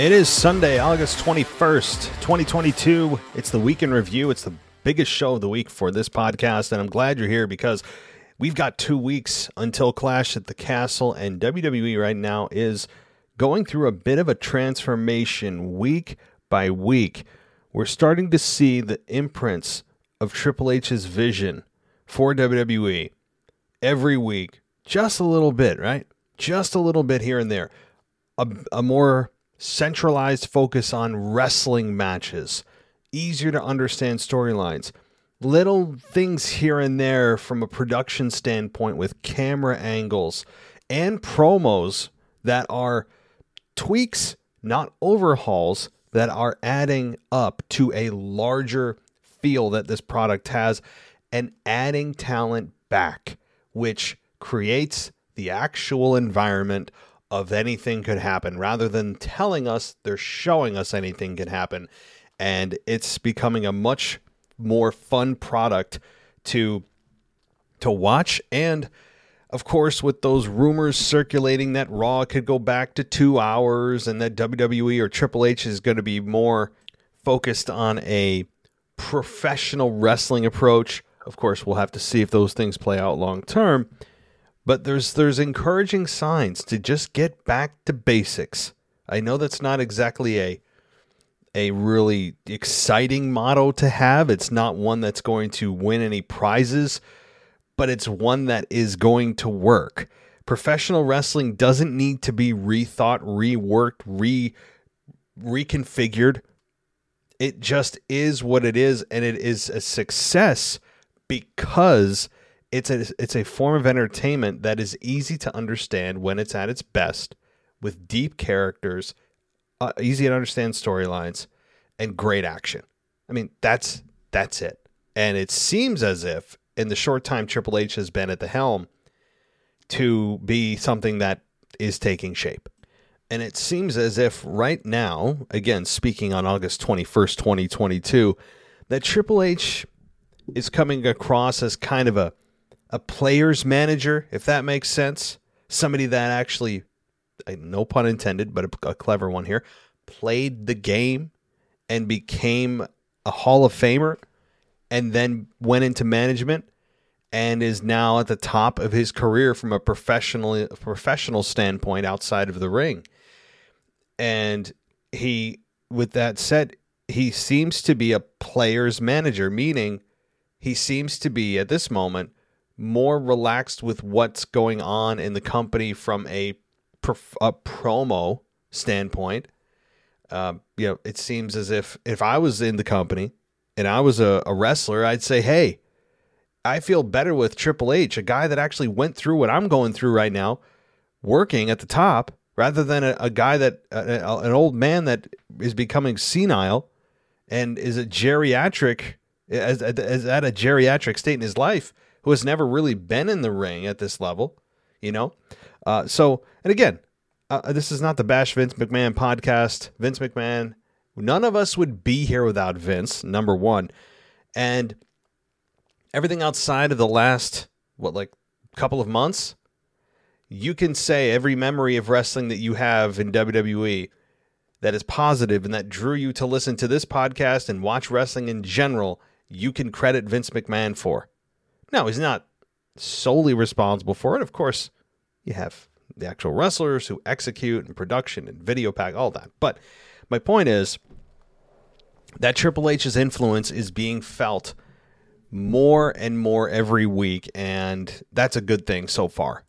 It is Sunday, August 21st, 2022. It's the weekend review. It's the biggest show of the week for this podcast, and I'm glad you're here because we've got two weeks until Clash at the Castle, and WWE right now is going through a bit of a transformation week by week. We're starting to see the imprints of Triple H's vision for WWE every week, just a little bit, right? Just a little bit here and there. A, a more centralized focus on wrestling matches, easier to understand storylines, little things here and there from a production standpoint with camera angles and promos that are tweaks, not overhauls, that are adding up to a larger feel that this product has and adding talent back, which creates the actual environment of anything could happen. Rather than telling us they're showing us anything can happen. And it's becoming a much more fun product to to watch. And of course with those rumors circulating that raw could go back to 2 hours and that WWE or Triple H is going to be more focused on a professional wrestling approach of course we'll have to see if those things play out long term but there's there's encouraging signs to just get back to basics. I know that's not exactly a a really exciting motto to have. It's not one that's going to win any prizes, but it's one that is going to work. Professional wrestling doesn't need to be rethought, reworked, re reconfigured. It just is what it is and it is a success because it's a it's a form of entertainment that is easy to understand when it's at its best with deep characters uh, easy to understand storylines and great action. I mean that's that's it. And it seems as if in the short time triple h has been at the helm to be something that is taking shape. And it seems as if right now again speaking on august 21st 2022 that triple h is coming across as kind of a a player's manager, if that makes sense. Somebody that actually, uh, no pun intended, but a, a clever one here, played the game and became a Hall of Famer and then went into management and is now at the top of his career from a professional professional standpoint outside of the ring. And he with that said, he seems to be a player's manager, meaning he seems to be at this moment more relaxed with what's going on in the company from a, a promo standpoint. Uh, you know, it seems as if if I was in the company and I was a, a wrestler, I'd say, "Hey, I feel better with Triple H, a guy that actually went through what I'm going through right now, working at the top, rather than a, a guy that a, an old man that is becoming senile and is a geriatric as, as at a geriatric state in his life." Who has never really been in the ring at this level, you know? Uh, so, and again, uh, this is not the Bash Vince McMahon podcast. Vince McMahon, none of us would be here without Vince, number one. And everything outside of the last, what, like couple of months, you can say every memory of wrestling that you have in WWE that is positive and that drew you to listen to this podcast and watch wrestling in general, you can credit Vince McMahon for. Now, he's not solely responsible for it. Of course, you have the actual wrestlers who execute and production and video pack, all that. But my point is that Triple H's influence is being felt more and more every week, and that's a good thing so far.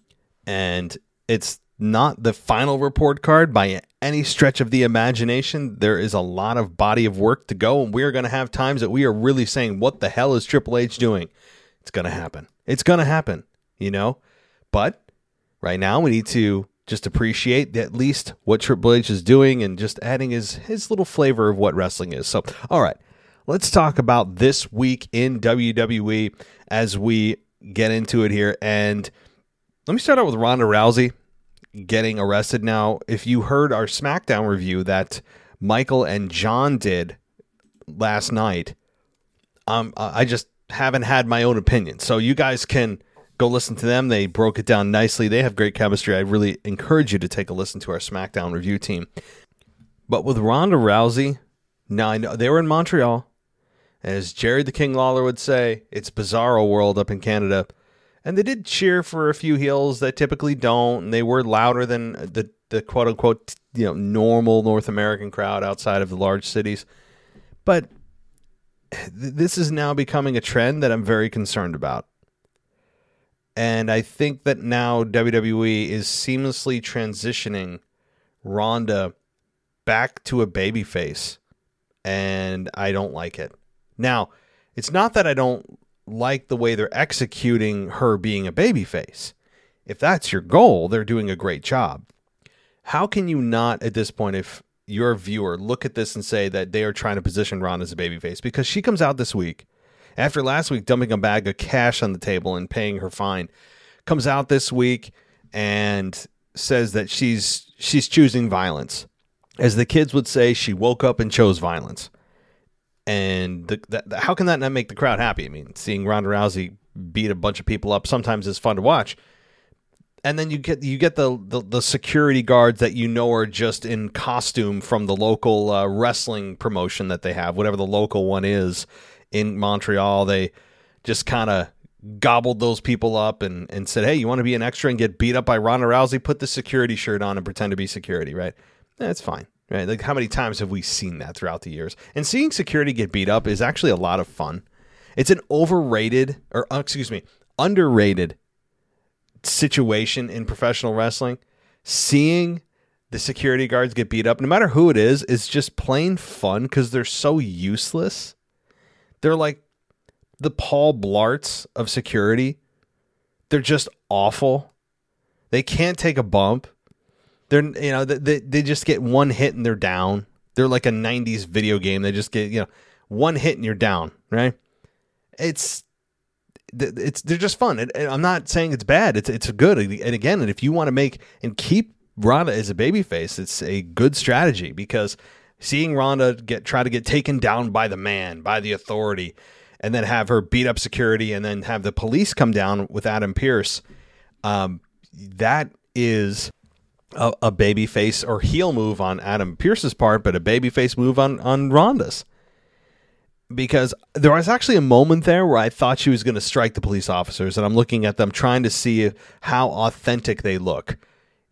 And it's not the final report card by any stretch of the imagination. There is a lot of body of work to go, and we are going to have times that we are really saying, What the hell is Triple H doing? It's going to happen. It's going to happen, you know? But right now we need to just appreciate at least what Triple H is doing and just adding his his little flavor of what wrestling is. So, all right, let's talk about this week in WWE as we get into it here. And let me start out with Ronda Rousey getting arrested. Now, if you heard our SmackDown review that Michael and John did last night, um, I just haven't had my own opinion. So you guys can go listen to them. They broke it down nicely. They have great chemistry. I really encourage you to take a listen to our SmackDown review team. But with Ronda Rousey, now I know they were in Montreal. As Jerry the King Lawler would say, it's bizarro world up in Canada. And they did cheer for a few heels that typically don't, and they were louder than the, the quote unquote you know normal North American crowd outside of the large cities. But this is now becoming a trend that I'm very concerned about. And I think that now WWE is seamlessly transitioning Ronda back to a babyface. And I don't like it. Now, it's not that I don't like the way they're executing her being a babyface. If that's your goal, they're doing a great job. How can you not, at this point, if your viewer look at this and say that they are trying to position Ron as a babyface? Because she comes out this week after last week dumping a bag of cash on the table and paying her fine. Comes out this week and says that she's she's choosing violence. As the kids would say, she woke up and chose violence and the, the, how can that not make the crowd happy? I mean, seeing Ronda Rousey beat a bunch of people up sometimes is fun to watch. And then you get you get the, the, the security guards that you know are just in costume from the local uh, wrestling promotion that they have, whatever the local one is in Montreal. They just kind of gobbled those people up and, and said, "Hey, you want to be an extra and get beat up by Ronda Rousey? Put the security shirt on and pretend to be security." Right? That's fine. Right? Like how many times have we seen that throughout the years? And seeing security get beat up is actually a lot of fun. It's an overrated or uh, excuse me, underrated situation in professional wrestling. Seeing the security guards get beat up, no matter who it is, is just plain fun because they're so useless. They're like the Paul Blarts of security. They're just awful. They can't take a bump. They're you know they they just get one hit and they're down. They're like a '90s video game. They just get you know one hit and you're down. Right? It's it's they're just fun. And I'm not saying it's bad. It's it's good. And again, and if you want to make and keep Ronda as a babyface, it's a good strategy because seeing Ronda get try to get taken down by the man, by the authority, and then have her beat up security, and then have the police come down with Adam Pearce, um, that is a, a baby face or heel move on Adam Pearce's part, but a baby face move on on Ronda's. Because there was actually a moment there where I thought she was going to strike the police officers, and I'm looking at them trying to see how authentic they look.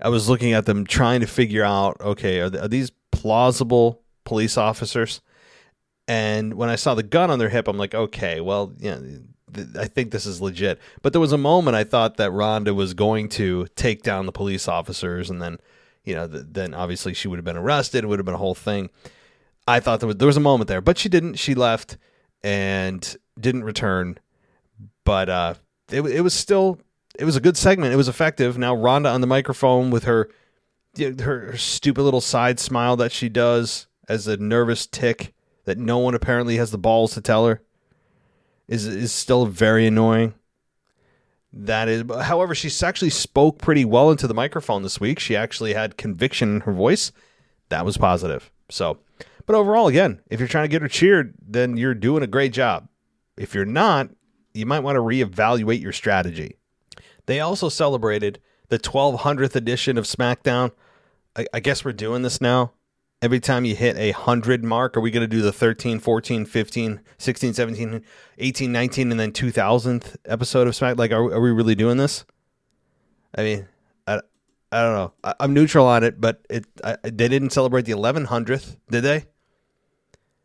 I was looking at them trying to figure out, okay, are, are these plausible police officers? And when I saw the gun on their hip, I'm like, okay, well, yeah, I think this is legit. But there was a moment I thought that Ronda was going to take down the police officers, and then, you know, then obviously she would have been arrested. It would have been a whole thing. I thought there was, there was a moment there, but she didn't. She left and didn't return. But uh, it it was still it was a good segment. It was effective. Now Ronda on the microphone with her her, her stupid little side smile that she does as a nervous tick that no one apparently has the balls to tell her is is still very annoying. That is, however, she actually spoke pretty well into the microphone this week. She actually had conviction in her voice. That was positive. So, but overall, again, if you're trying to get her cheered, then you're doing a great job. If you're not, you might want to reevaluate your strategy. They also celebrated the 1200th edition of SmackDown. I, I guess we're doing this now every time you hit a 100 mark are we going to do the 13 14 15 16 17 18 19 and then 2000th episode of smack like are, are we really doing this i mean i, don't know I, am neutral on it but it I, they didn't celebrate the 1100th did they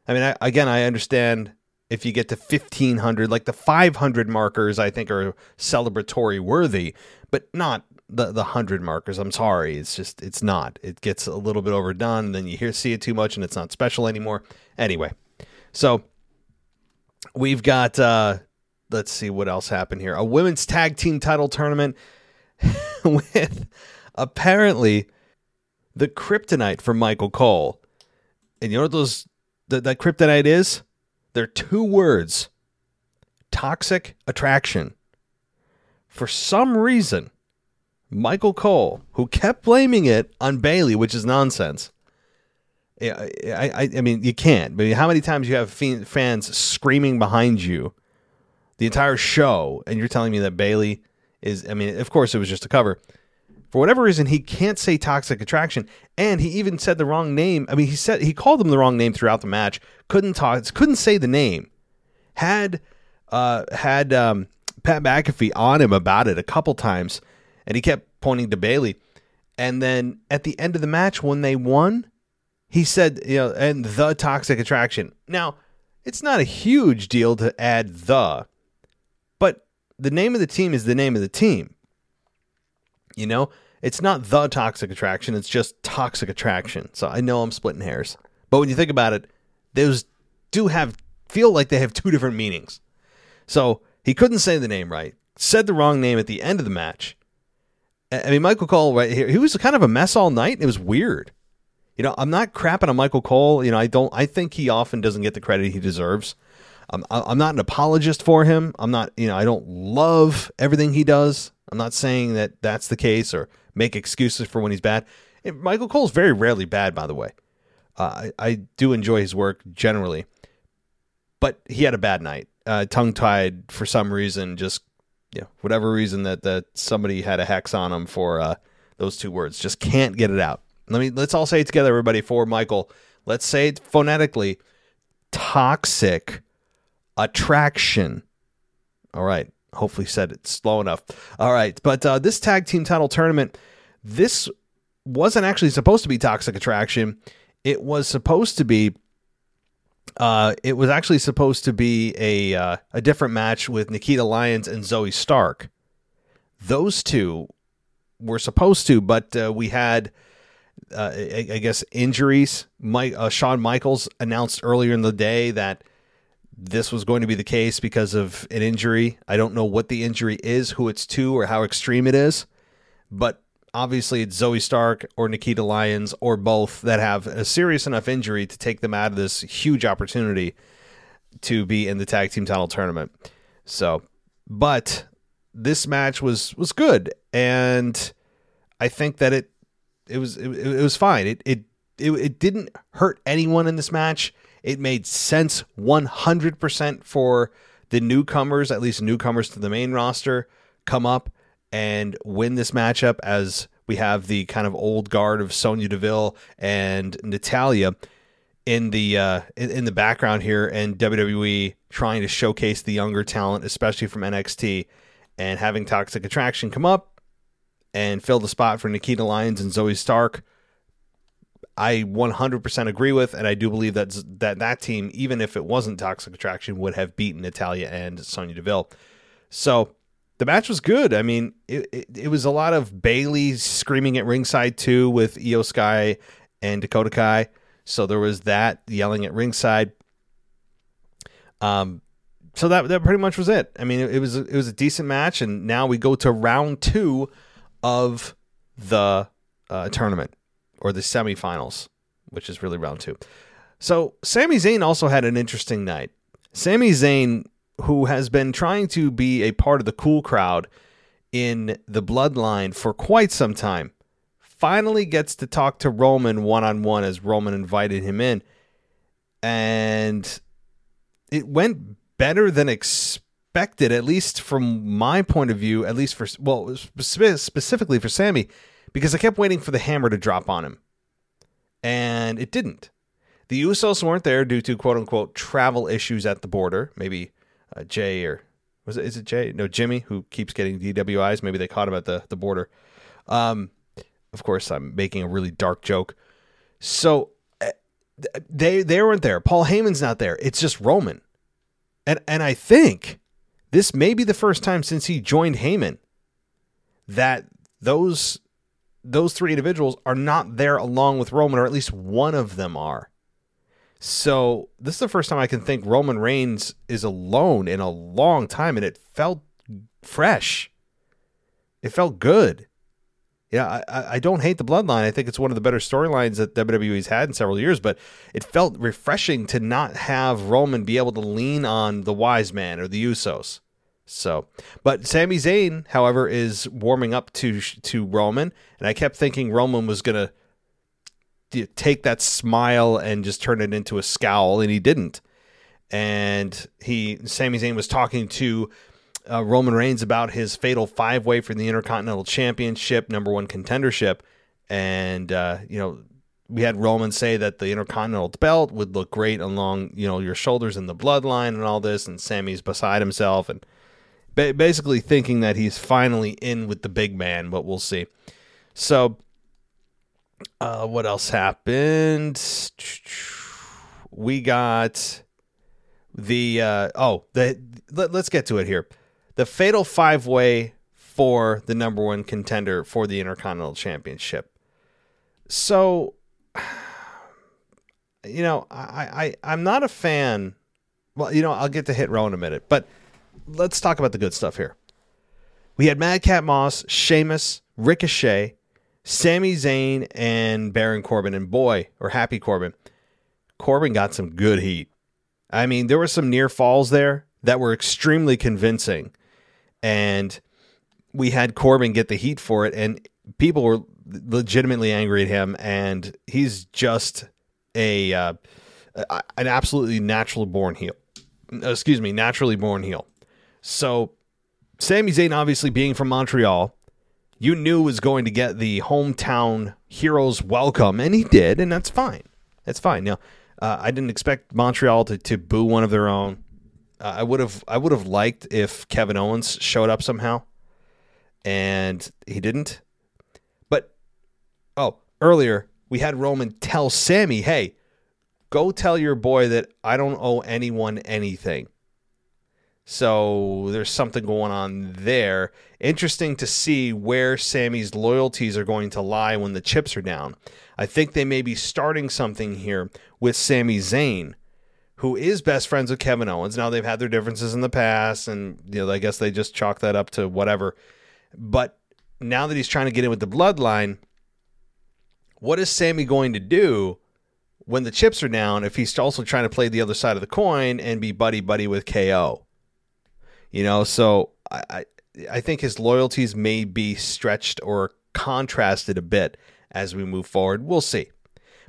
i mean I, again i understand if you get to 1500 like the 500 markers i think are celebratory worthy but not the the hundred markers. I'm sorry, it's just it's not. It gets a little bit overdone. And Then you hear see it too much, and it's not special anymore. Anyway, so we've got. uh Let's see what else happened here. A women's tag team title tournament with apparently the kryptonite for Michael Cole. And you know what those that, that kryptonite is? They're two words. Toxic attraction. For some reason, Michael Cole, who kept blaming it on Bayley, which is nonsense. I, I, I mean, you can't. But how many times you have fans screaming behind you the entire show, and you're telling me that Bayley is? I mean, of course, it was just a cover. For whatever reason, he can't say toxic attraction, and he even said the wrong name. I mean, he said he called them the wrong name throughout the match. Couldn't talk, couldn't say the name. Had uh, had um, Pat McAfee on him about it a couple times, and he kept pointing to Bayley. And then at the end of the match, when they won, he said, you know, and the toxic attraction. Now, it's not a huge deal to add the, but the name of the team is the name of the team. You know, it's not the toxic attraction, it's just toxic attraction. So I know I'm splitting hairs. But when you think about it, those do have feel like they have two different meanings. So he couldn't say the name right, said the wrong name at the end of the match. I mean, Michael Cole, right here, he was kind of a mess all night. It was weird. You know, I'm not crapping on Michael Cole. You know, I don't. I think he often doesn't get the credit he deserves. I'm, I'm not an apologist for him. I'm not. You know, I don't love everything he does. I'm not saying that that's the case or make excuses for when he's bad. And Michael Cole's very rarely bad, by the way. Uh, I, I do enjoy his work generally, but he had a bad night. Uh, tongue tied for some reason, just you know, whatever reason that that somebody had a hex on him for uh, those two words, just can't get it out. Let me let's all say it together, everybody. For Michael, let's say it phonetically: toxic attraction. All right, hopefully said it slow enough. All right, but uh, this tag team title tournament, this wasn't actually supposed to be Toxic Attraction. It was supposed to be. Uh, it was actually supposed to be a uh, a different match with Nikita Lyons and Zoey Stark. Those two were supposed to, but uh, we had, uh, I, I, guess, injuries. Mike uh, Shawn Michaels announced earlier in the day that this was going to be the case because of an injury. I don't know what the injury is, who it's to, or how extreme it is, but obviously it's Zoey Stark or Nikita Lyons or both that have a serious enough injury to take them out of this huge opportunity to be in the tag team title tournament. So, but this match was was good, and I think that it it was it, it was fine. It, it it it didn't hurt anyone in this match. It made sense 100% for the newcomers, at least newcomers to the main roster, come up and win this matchup as we have the kind of old guard of Sonya Deville and Natalya in the uh, in, in, the background here, and WWE trying to showcase the younger talent, especially from NXT, and having Toxic Attraction come up and fill the spot for Nikita Lyons and Zoey Stark. I 100% agree with, and I do believe that that that team, even if it wasn't Toxic Attraction, would have beaten Natalya and Sonya Deville. So the match was good. I mean, it, it, it was a lot of Bayley screaming at ringside too with Iyo Sky and Dakota Kai. So there was that yelling at ringside. Um, so that that pretty much was it. I mean, it, it was it was a decent match, and now we go to round two of the uh, tournament or the semifinals, which is really round two. So Sami Zayn also had an interesting night. Sami Zayn, who has been trying to be a part of the cool crowd in the bloodline for quite some time, finally gets to talk to Roman one on one as Roman invited him in. And it went better than expected, at least from my point of view, at least for, well, specifically for Sami because I kept waiting for the hammer to drop on him. And it didn't. The Usos weren't there due to quote unquote travel issues at the border. Maybe uh, Jey or was it is it Jey? No, Jimmy who keeps getting DWIs. Maybe they caught him at the the border. Um, of course, I'm making a really dark joke. So uh, they they weren't there. Paul Heyman's not there. It's just Roman, and and I think this may be the first time since he joined Heyman that those those three individuals are not there along with Roman, or at least one of them are. So this is the first time I can think Roman Reigns is alone in a long time, and it felt fresh. It felt good. Yeah, I, I don't hate the bloodline. I think it's one of the better storylines that WWE's had in several years, but it felt refreshing to not have Roman be able to lean on the wise man or the Usos. So, but Sami Zayn, however, is warming up to to Roman, and I kept thinking Roman was gonna take that smile and just turn it into a scowl, and he didn't. And he, Sami Zayn, was talking to uh, Roman Reigns about his fatal five way for the Intercontinental Championship, number one contendership, and uh, you know we had Roman say that the Intercontinental belt would look great along you know your shoulders in the bloodline and all this, and Sami's beside himself and basically thinking that he's finally in with the big man, but we'll see. So, uh, what else happened? We got the uh, oh the let, us get to it here. The fatal five way for the number one contender for the Intercontinental Championship. So, you know, I, I I'm not a fan. Well, you know, I'll get to hit row in a minute, but let's talk about the good stuff here. We had Madcap Moss, Sheamus, Ricochet, Sami Zayn, and Baron Corbin. And boy, or Happy Corbin, Corbin got some good heat. I mean, there were some near falls there that were extremely convincing. And we had Corbin get the heat for it. And people were legitimately angry at him. And he's just a uh, an absolutely naturally born heel. Excuse me, naturally born heel. So, Sami Zayn, obviously being from Montreal, you knew was going to get the hometown heroes welcome, and he did, and that's fine. That's fine. Now, uh, I didn't expect Montreal to, to boo one of their own. Uh, I would have I would have liked if Kevin Owens showed up somehow, and he didn't. But oh, earlier we had Roman tell Sami, "Hey, go tell your boy that I don't owe anyone anything." So there's something going on there. Interesting to see where Sami's loyalties are going to lie when the chips are down. I think they may be starting something here with Sami Zayn, who is best friends with Kevin Owens. Now they've had their differences in the past, and you know I guess they just chalk that up to whatever. But now that he's trying to get in with the bloodline, what is Sami going to do when the chips are down if he's also trying to play the other side of the coin and be buddy buddy with KO? You know, so I, I think his loyalties may be stretched or contrasted a bit as we move forward. We'll see.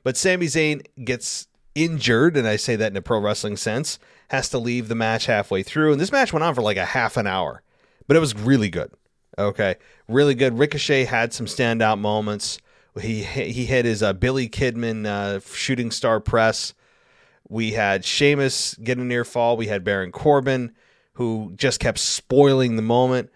But Sami Zayn gets injured, and I say that in a pro wrestling sense, has to leave the match halfway through. And this match went on for like a half an hour, but it was really good. Okay, really good. Ricochet had some standout moments. He he hit his uh, Billy Kidman uh, shooting star press. We had Sheamus get a near fall. We had Baron Corbin who just kept spoiling the moment.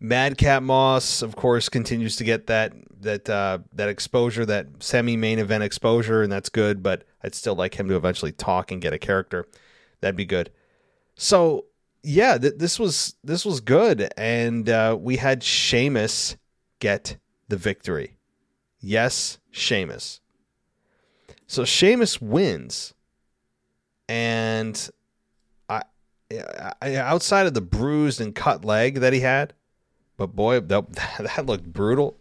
Madcap Moss, of course, continues to get that that uh, that exposure, that semi main event exposure, and that's good. But I'd still like him to eventually talk and get a character. That'd be good. So yeah, th- this was this was good, and uh, we had Sheamus get the victory. Yes, Sheamus. So Sheamus wins, and outside of the bruised and cut leg that he had, but boy, that, that looked brutal.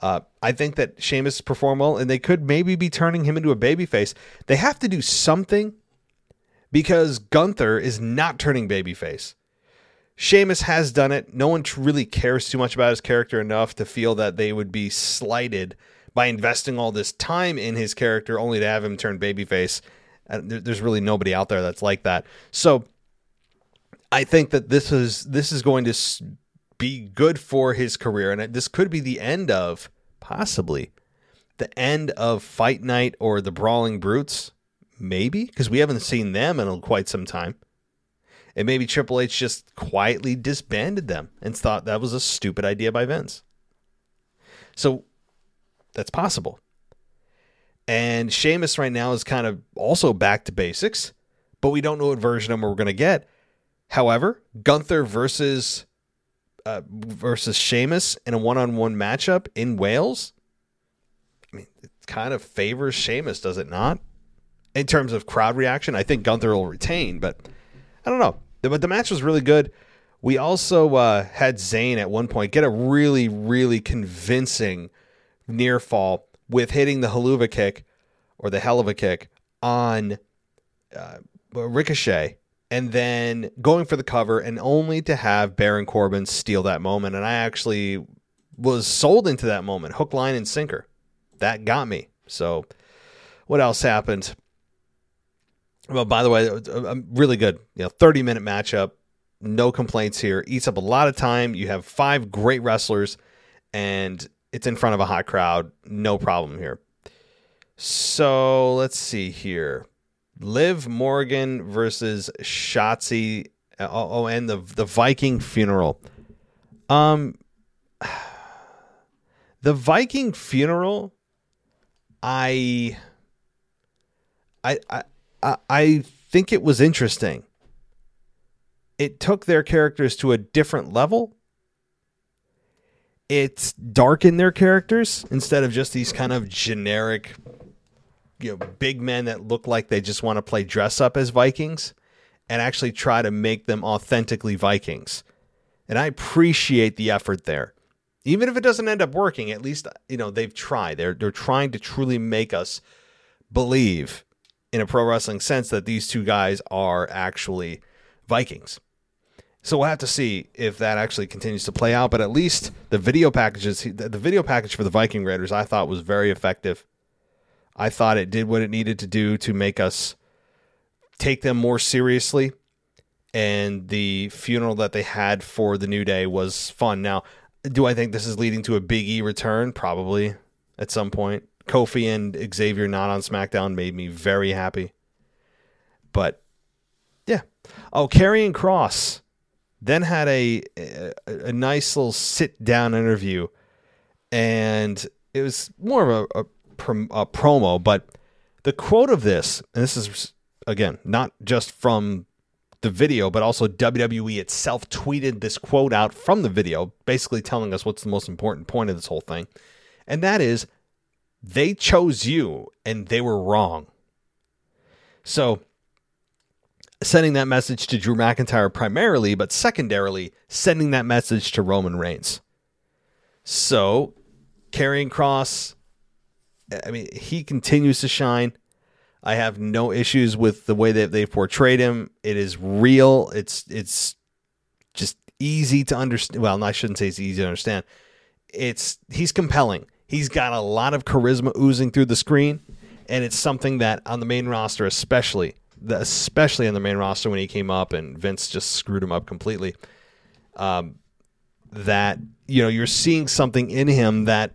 Uh, I think that Sheamus performed well, and they could maybe be turning him into a babyface. They have to do something because Gunther is not turning babyface. Sheamus has done it. No one really cares too much about his character enough to feel that they would be slighted by investing all this time in his character only to have him turn babyface. There's really nobody out there that's like that. So I think that this is this is going to be good for his career, and this could be the end of possibly the end of Fight Night or the Brawling Brutes, maybe because we haven't seen them in quite some time. And maybe Triple H just quietly disbanded them and thought that was a stupid idea by Vince. So that's possible. And Sheamus right now is kind of also back to basics, but we don't know what version of him we're going to get. However, Gunther versus uh, versus Sheamus in a one-on-one matchup in Wales, I mean, it kind of favors Sheamus, does it not? In terms of crowd reaction, I think Gunther will retain, but I don't know. But the match was really good. We also uh, had Zayn at one point get a really, really convincing near fall with hitting the helluva kick or the hell of a kick on uh, Ricochet and then going for the cover and only to have Baron Corbin steal that moment. And I actually was sold into that moment, hook, line, and sinker. That got me. So, what else happened? Well, by the way, uh, uh, um, really good. You know, 30 minute matchup. No complaints here. Eats up a lot of time. You have five great wrestlers, and it's in front of a hot crowd. No problem here. So let's see here. Liv Morgan versus Shotzi. Uh, oh, oh, and the the Viking funeral. Um, the Viking funeral. I. I I I think it was interesting. It took their characters to a different level. It's darkened their characters instead of just these kind of generic you know big men that look like they just want to play dress up as Vikings and actually try to make them authentically Vikings. And I appreciate the effort there. Even if it doesn't end up working, at least you know they've tried. They're they're trying to truly make us believe in a pro wrestling sense that these two guys are actually Vikings. So we'll have to see if that actually continues to play out. But at least the video packages, the video package for the Viking Raiders, I thought was very effective. I thought it did what it needed to do to make us take them more seriously. And the funeral that they had for the New Day was fun. Now, do I think this is leading to a Big E return? Probably at some point. Kofi and Xavier not on SmackDown made me very happy. But yeah. Oh, Karrion Kross then had a, a, a nice little sit down interview, and it was more of a, a prom- uh, promo, but the quote of this, and this is again not just from the video, but also WWE itself tweeted this quote out from the video, basically telling us what's the most important point of this whole thing. And that is, they chose you and they were wrong. So, sending that message to Drew McIntyre primarily, but secondarily, sending that message to Roman Reigns. So, Karrion Kross I mean, he continues to shine. I have no issues with the way that they've portrayed him. It is real. It's it's just easy to understand. Well, I shouldn't say it's easy to understand. It's he's compelling. He's got a lot of charisma oozing through the screen, and it's something that on the main roster, especially, especially on the main roster when he came up and Vince just screwed him up completely. Um, that you know you're seeing something in him that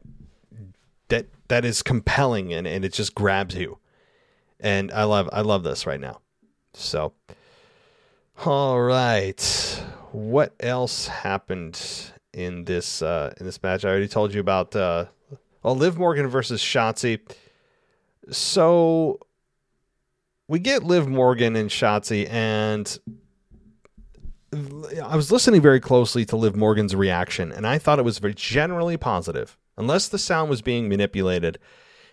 that is compelling and, and it just grabs you. And I love I love this right now. So all right. What else happened in this uh in this match? I already told you about uh well Liv Morgan versus Shotzi. So we get Liv Morgan and Shotzi and I was listening very closely to Liv Morgan's reaction, and I thought it was very generally positive. Unless the sound was being manipulated,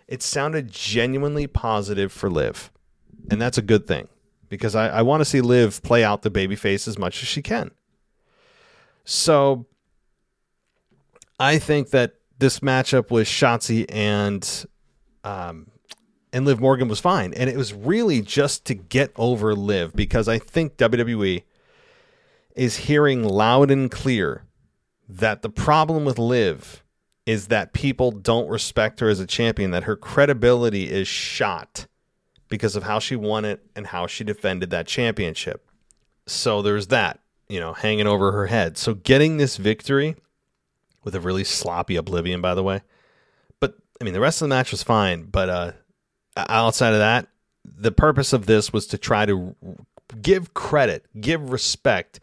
it sounded genuinely positive for Liv. And that's a good thing because I, I want to see Liv play out the babyface as much as she can. So I think that this matchup with Shotzi and um, and Liv Morgan was fine. And it was really just to get over Liv because I think WWE is hearing loud and clear that the problem with Liv is that people don't respect her as a champion, that her credibility is shot because of how she won it and how she defended that championship. So there's that, you know, hanging over her head. So getting this victory with a really sloppy oblivion, by the way. But I mean, the rest of the match was fine. But uh, outside of that, the purpose of this was to try to give credit, give respect,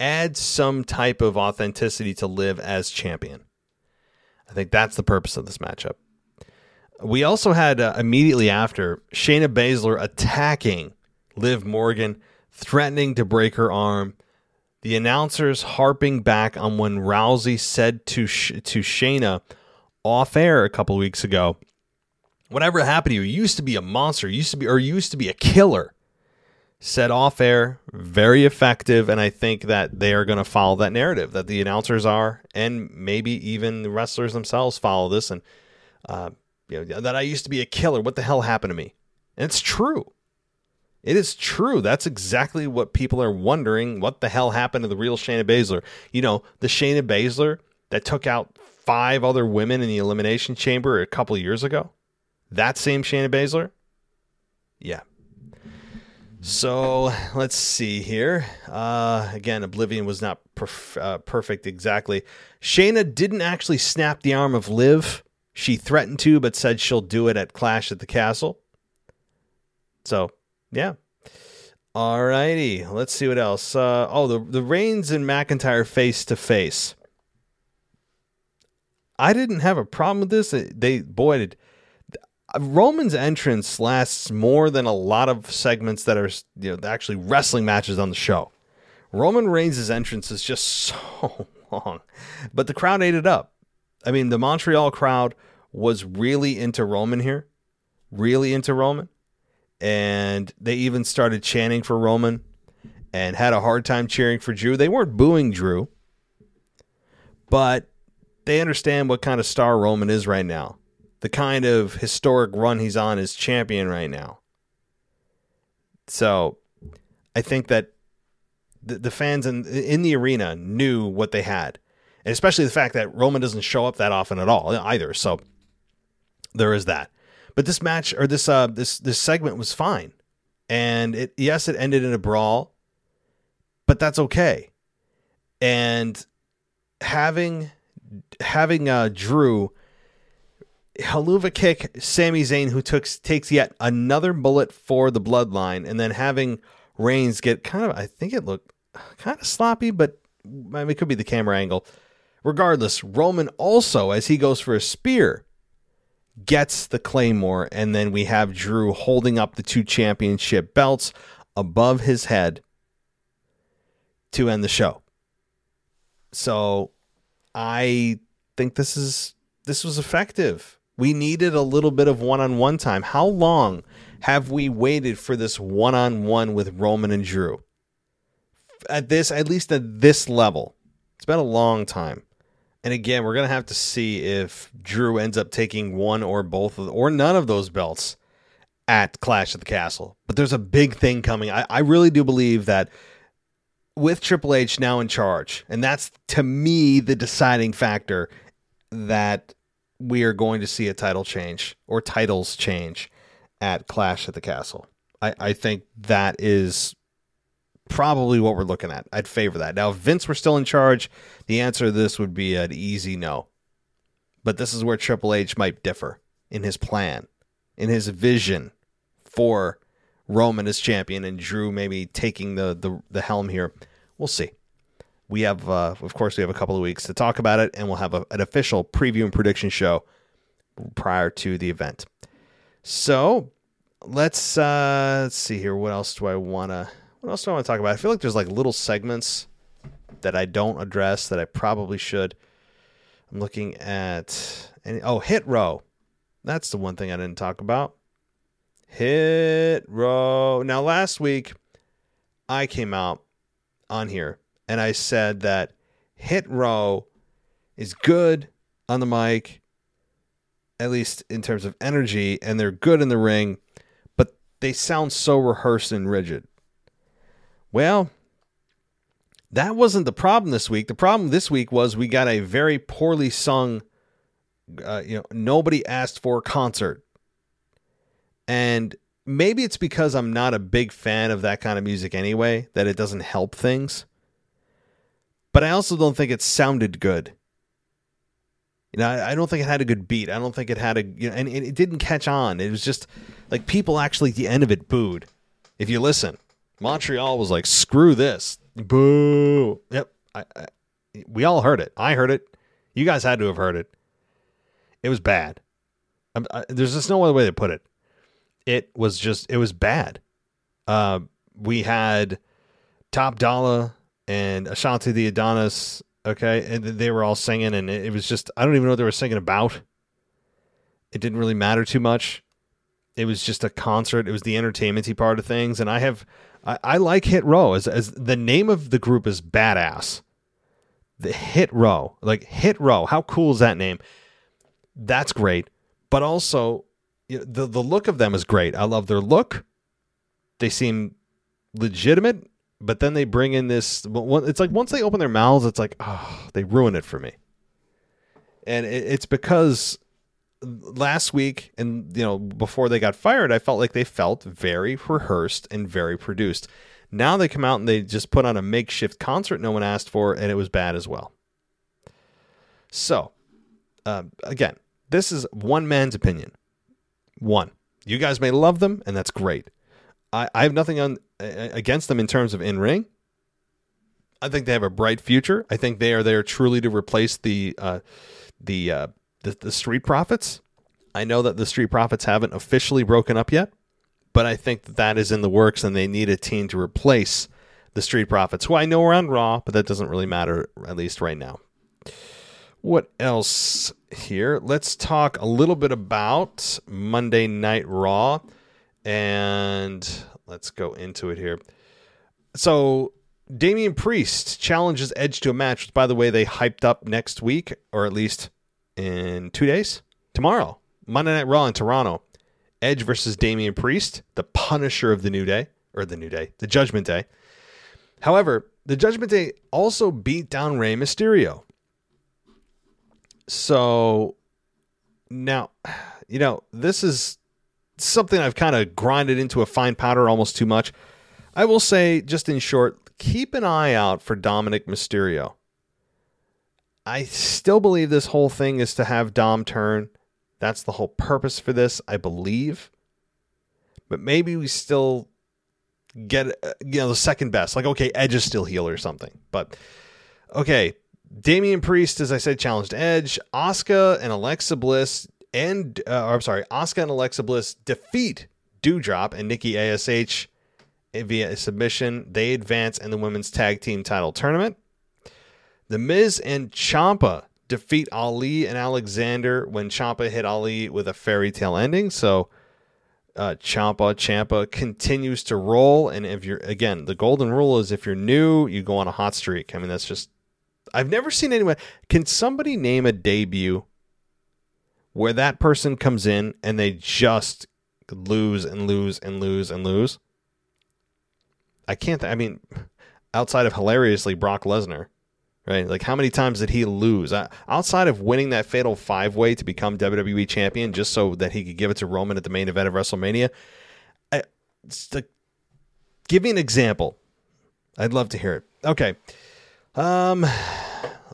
add some type of authenticity to Liv as champion. I think that's the purpose of this matchup. We also had uh, immediately after Shayna Baszler attacking Liv Morgan, threatening to break her arm. The announcers harping back on when Rousey said to Sh- to Shayna off air a couple weeks ago, "Whatever happened to you? You used to be a monster. You used to be, or you used to be a killer." Said off air, very effective, and I think that they are going to follow that narrative that the announcers are, and maybe even the wrestlers themselves follow this. And uh, you know that I used to be a killer. What the hell happened to me? And it's true. It is true. That's exactly what people are wondering. What the hell happened to the real Shayna Baszler? You know, the Shayna Baszler that took out five other women in the Elimination Chamber a couple years ago. That same Shayna Baszler. Yeah, so let's see here. Uh, again, Oblivion was not perf- uh, perfect exactly. Shayna didn't actually snap the arm of Liv. She threatened to, but said she'll do it at Clash at the Castle. So, yeah. Alrighty, let's see what else. Uh, oh, the the Reigns and McIntyre face to face. I didn't have a problem with this. They boy did Uh, Roman's entrance lasts more than a lot of segments that are you know actually wrestling matches on the show. Roman Reigns' entrance is just so long, but the crowd ate it up. I mean, the Montreal crowd was really into Roman here, really into Roman, and they even started chanting for Roman and had a hard time cheering for Drew. They weren't booing Drew, but they understand what kind of star Roman is right now the kind of historic run he's on as champion right now. So I think that the, the fans in, in the arena knew what they had. And especially the fact that Roman doesn't show up that often at all either. So there is that. But this match or this uh this this segment was fine. And it yes, it ended in a brawl, but that's okay. And having having uh Drew Helluva Kick Sami Zayn, who took takes yet another bullet for the bloodline, and then having Reigns get kind of, I think it looked kind of sloppy, but I mean, it could be the camera angle. Regardless, Roman also, as he goes for a spear, gets the Claymore, and then we have Drew holding up the two championship belts above his head to end the show. So I think this is this was effective. We needed a little bit of one on one time. How long have we waited for this one on one with Roman and Drew? At this, at least at this level, it's been a long time. And again, we're gonna have to see if Drew ends up taking one or both of, or none of those belts at Clash of the Castle. But there's a big thing coming. I, I really do believe that with Triple H now in charge, and that's to me the deciding factor that we are going to see a title change or titles change at Clash at the Castle. I, I think that is probably what we're looking at. I'd favor that. Now, if Vince were still in charge, the answer to this would be an easy no. But this is where Triple H might differ in his plan, in his vision for Roman as champion and Drew maybe taking the, the, the helm here. We'll see we have, uh, of course, we have a couple of weeks to talk about it, and we'll have a, an official preview and prediction show prior to the event. So let's uh, let's see here. What else do I wanna? What else do I want to talk about? I feel like there's like little segments that I don't address that I probably should. I'm looking at any. Oh, hit row. That's the one thing I didn't talk about. Hit row. Now, last week I came out on here and I said that Hit Row is good on the mic, at least in terms of energy, and they're good in the ring, but they sound so rehearsed and rigid. Well, that wasn't the problem this week. The problem this week was we got a very poorly sung, uh, you know, nobody asked for concert. And maybe it's because I'm not a big fan of that kind of music anyway, that it doesn't help things but I also don't think it sounded good. You know, I, don't think it had a good beat. I don't think it had a, you know, and, and it didn't catch on. It was just like people actually at the end of it booed. If you listen, Montreal was like, "Screw this, boo." Yep, I, I, we all heard it. I heard it. You guys had to have heard it. It was bad. I, there's just no other way to put it. It was just, it was bad. Uh, we had Top Dollar and Ashante the Adonis. Okay, and they were all singing, and it was just I don't even know what they were singing about. It didn't really matter too much. It was just a concert. It was the entertainmenty part of things, and I have I, I like Hit Row as as the name of the group is badass. The Hit Row, like Hit Row. How cool is that name? That's great, but also you know, the the look of them is great. I love their look. They seem legitimate, but then they bring in this. It's like once they open their mouths, it's like oh, they ruin it for me. And it's because last week and you know before they got fired i felt like they felt very rehearsed and very produced now they come out and they just put on a makeshift concert no one asked for and it was bad as well so uh, again this is one man's opinion one you guys may love them and that's great i, I have nothing on against them in terms of in ring i think they have a bright future i think they are there truly to replace the uh, the uh, the, the Street Profits. I know that the Street Profits haven't officially broken up yet, but I think that, that is in the works and they need a team to replace the Street Profits, who I know are on Raw, but that doesn't really matter, at least right now. What else here? Let's talk a little bit about Monday Night Raw and let's go into it here. So, Damian Priest challenges Edge to a match, which, by the way, they hyped up next week, or at least in two days. Tomorrow, Monday Night Raw in Toronto. Edge versus Damian Priest, the Punisher of the New Day, or the New Day, the Judgment Day. However, the Judgment Day also beat down Rey Mysterio. So now, you know, this is something I've kind of grinded into a fine powder almost too much. I will say, just in short, keep an eye out for Dominik Mysterio. I still believe this whole thing is to have Dom turn. That's the whole purpose for this, I believe. But maybe we still get uh, you know the second best. Like okay, Edge is still heel or something. But okay, Damian Priest, as I said, challenged Edge. Asuka and Alexa Bliss and uh, I'm sorry, Asuka and Alexa Bliss defeat Doudrop and Nikki Ash via submission. They advance in the women's tag team title tournament. The Miz and Ciampa defeat Ali and Alexander when Ciampa hit Ali with a fairy tale ending. So uh, Champa Ciampa continues to roll, and if you're again, the golden rule is if you're new, you go on a hot streak. I mean, that's just I've never seen anyone. Can somebody name a debut where that person comes in and they just lose and lose and lose and lose? I can't. Th- I mean, outside of hilariously Brock Lesnar right? Like how many times did he lose uh, outside of winning that fatal five way to become WWE champion just so that he could give it to Roman at the main event of WrestleMania? I, give me an example. I'd love to hear it. Okay. Um,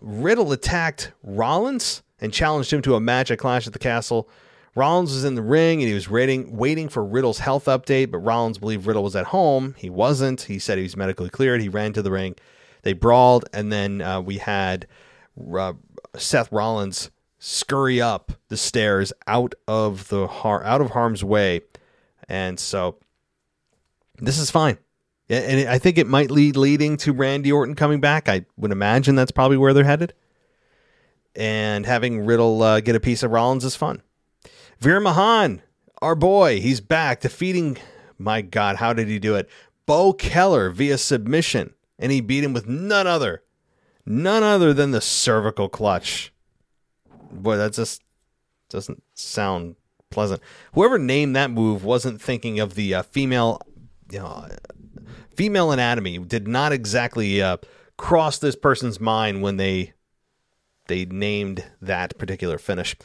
Riddle attacked Rollins and challenged him to a match at Clash at the Castle. Rollins was in the ring and he was waiting, waiting for Riddle's health update, but Rollins believed Riddle was at home. He wasn't. He said he was medically cleared. He ran to the ring they brawled, and then uh, we had uh, Seth Rollins scurry up the stairs out of the har- out of harm's way, and so this is fine. And I think it might lead leading to Randy Orton coming back. I would imagine that's probably where they're headed. And having Riddle uh, get a piece of Rollins is fun. Veer Mahaan, our boy, he's back defeating. My God, how did he do it? Bo Keller via submission and he beat him with none other, none other than the cervical clutch. Boy, that just doesn't sound pleasant. Whoever named that move wasn't thinking of the uh, female, you know, female anatomy. Did not exactly uh, cross this person's mind when they they named that particular finish.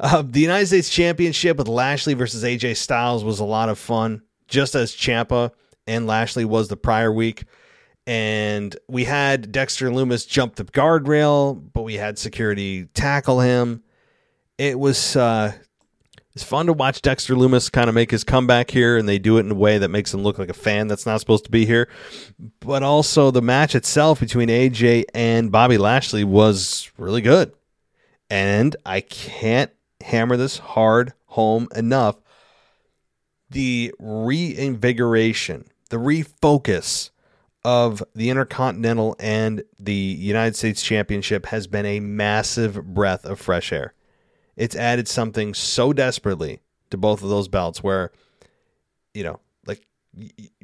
Uh, the United States Championship with Lashley versus AJ Styles was a lot of fun, just as Ciampa and Lashley was the prior week and we had Dexter Lumis jump the guardrail, but we had security tackle him. It was uh, it's fun to watch Dexter Lumis kind of make his comeback here, and they do it in a way that makes him look like a fan that's not supposed to be here. But also, the match itself between AJ and Bobby Lashley was really good, and I can't hammer this hard home enough. The reinvigoration, the refocus of the Intercontinental and the United States Championship has been a massive breath of fresh air. It's added something so desperately to both of those belts where, you know, like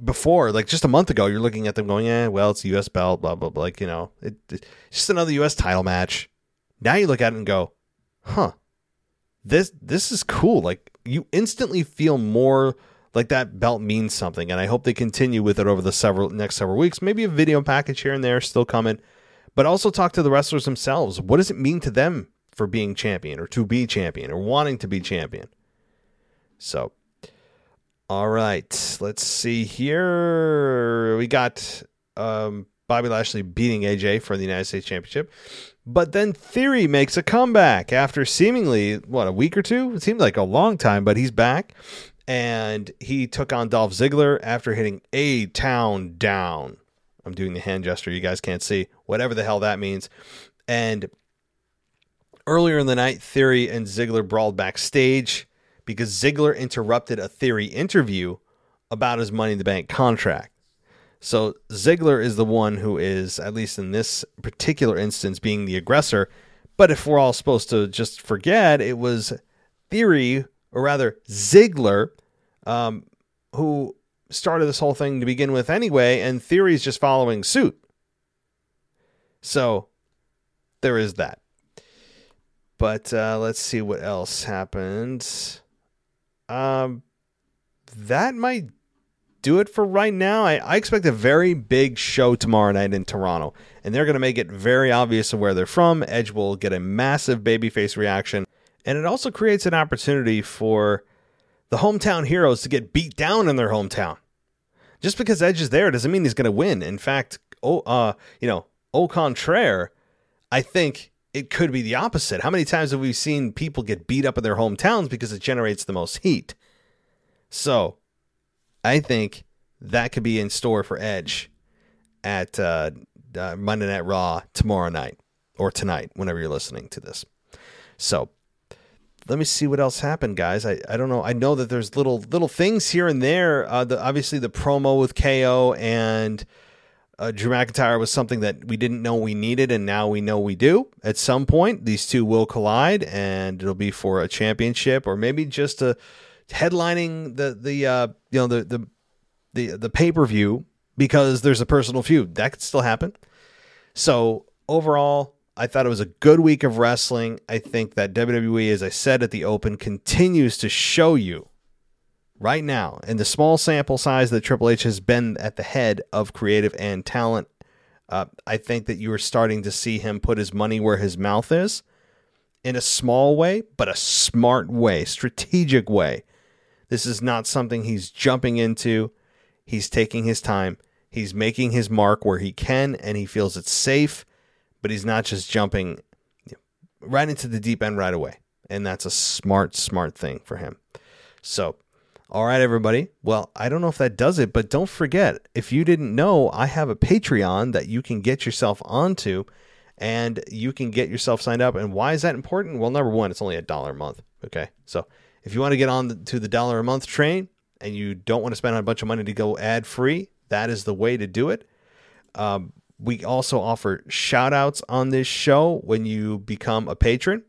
before, like just a month ago, you're looking at them going, eh, well, it's a U.S. belt, blah, blah, blah. Like, you know, it, it's just another U.S. title match. Now you look at it and go, huh, this, this is cool. Like, you instantly feel more like that belt means something. And I hope they continue with it over the several next several weeks. Maybe a video package here and there still coming, but also talk to the wrestlers themselves. What does it mean to them for being champion or to be champion or wanting to be champion? So, all right, let's see here. We got um, Bobby Lashley beating AJ for the United States Championship. But then Theory makes a comeback after seemingly, what, a week or two? It seemed like a long time, but he's back and he took on Dolph Ziggler after hitting A-Town Down. I'm doing the hand gesture you guys can't see, whatever the hell that means. And earlier in the night, Theory and Ziggler brawled backstage because Ziggler interrupted a Theory interview about his Money in the Bank contract. So Ziggler is the one who is, at least in this particular instance, being the aggressor. But if we're all supposed to just forget, it was Theory or rather Ziggler, um, who started this whole thing to begin with anyway, and Theory's just following suit. So there is that. But uh, let's see what else happened. Um, that might do it for right now. I, I expect a very big show tomorrow night in Toronto, and they're going to make it very obvious of where they're from. Edge will get a massive babyface reaction and it also creates an opportunity for the hometown heroes to get beat down in their hometown. Just because Edge is there doesn't mean he's going to win. In fact, oh, uh, you know, au contraire, I think it could be the opposite. How many times have we seen people get beat up in their hometowns because it generates the most heat? So, I think that could be in store for Edge at uh, uh, Monday Night Raw tomorrow night or tonight, whenever you're listening to this. So, let me see what else happened, guys. I, I don't know. I know that there's little little things here and there. Uh, the, obviously, the promo with KO and uh, Drew McIntyre was something that we didn't know we needed, and now we know we do. At some point, these two will collide, and it'll be for a championship, or maybe just a headlining the the uh, you know the the the, the pay per view because there's a personal feud that could still happen. So overall, I thought it was a good week of wrestling. I think that WWE, as I said at the open, continues to show you right now, in the small sample size that Triple H has been at the head of creative and talent, uh, I think that you are starting to see him put his money where his mouth is in a small way, but a smart way, strategic way. This is not something he's jumping into. He's taking his time. He's making his mark where he can, and he feels it's safe but he's not just jumping right into the deep end right away. And that's a smart, smart thing for him. So, all right, everybody. Well, I don't know if that does it, but don't forget if you didn't know, I have a Patreon that you can get yourself onto and you can get yourself signed up. And why is that important? Well, number one, it's only a dollar a month. Okay. So, if you want to get on to the dollar a month train and you don't want to spend a bunch of money to go ad free, that is the way to do it. Um, we also offer shout outs on this show when you become a patron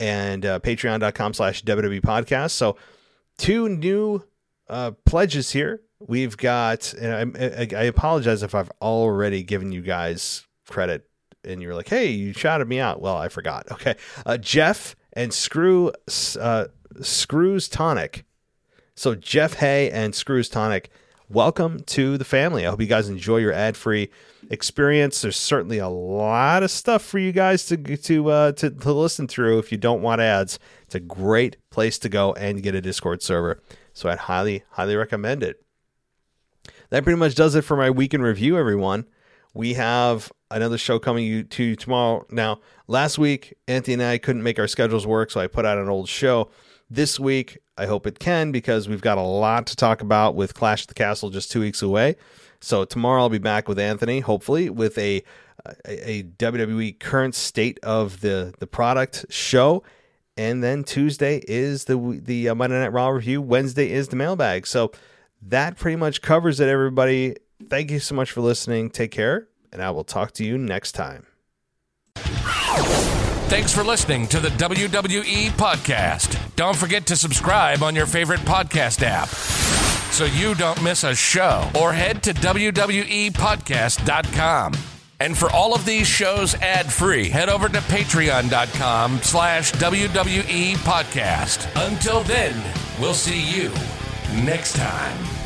and uh, patreon.com slash WWE podcast. So, two new uh, pledges here. We've got, and I, I, apologize if I've already given you guys credit and you're like, hey, you shouted me out. Well, I forgot. Okay. Uh, Jeff and Screw, uh, Screws Tonic. So, Jeff Hay and Screws Tonic, welcome to the family. I hope you guys enjoy your ad free experience. There's certainly a lot of stuff for you guys to to uh, to, to listen through if you don't want ads. It's a great place to go and get a Discord server. So I'd highly highly recommend it. That pretty much does it for my week in review, everyone. We have another show coming to you tomorrow. Now, last week, Anthony and I couldn't make our schedules work, so I put out an old show. This week, I hope it can because we've got a lot to talk about with Clash of the Castle just two weeks away. So tomorrow I'll be back with Anthony, hopefully with a a, a WWE current state of the the product show, and then Tuesday is the the uh, Monday Night Raw review. Wednesday is the mailbag. So that pretty much covers it. Everybody, thank you so much for listening. Take care, and I will talk to you next time. Thanks for listening to the WWE Podcast. Don't forget to subscribe on your favorite podcast app so you don't miss a show or head to WWEpodcast.com. And for all of these shows ad-free, head over to patreon.com slash WWE Podcast. Until then, we'll see you next time.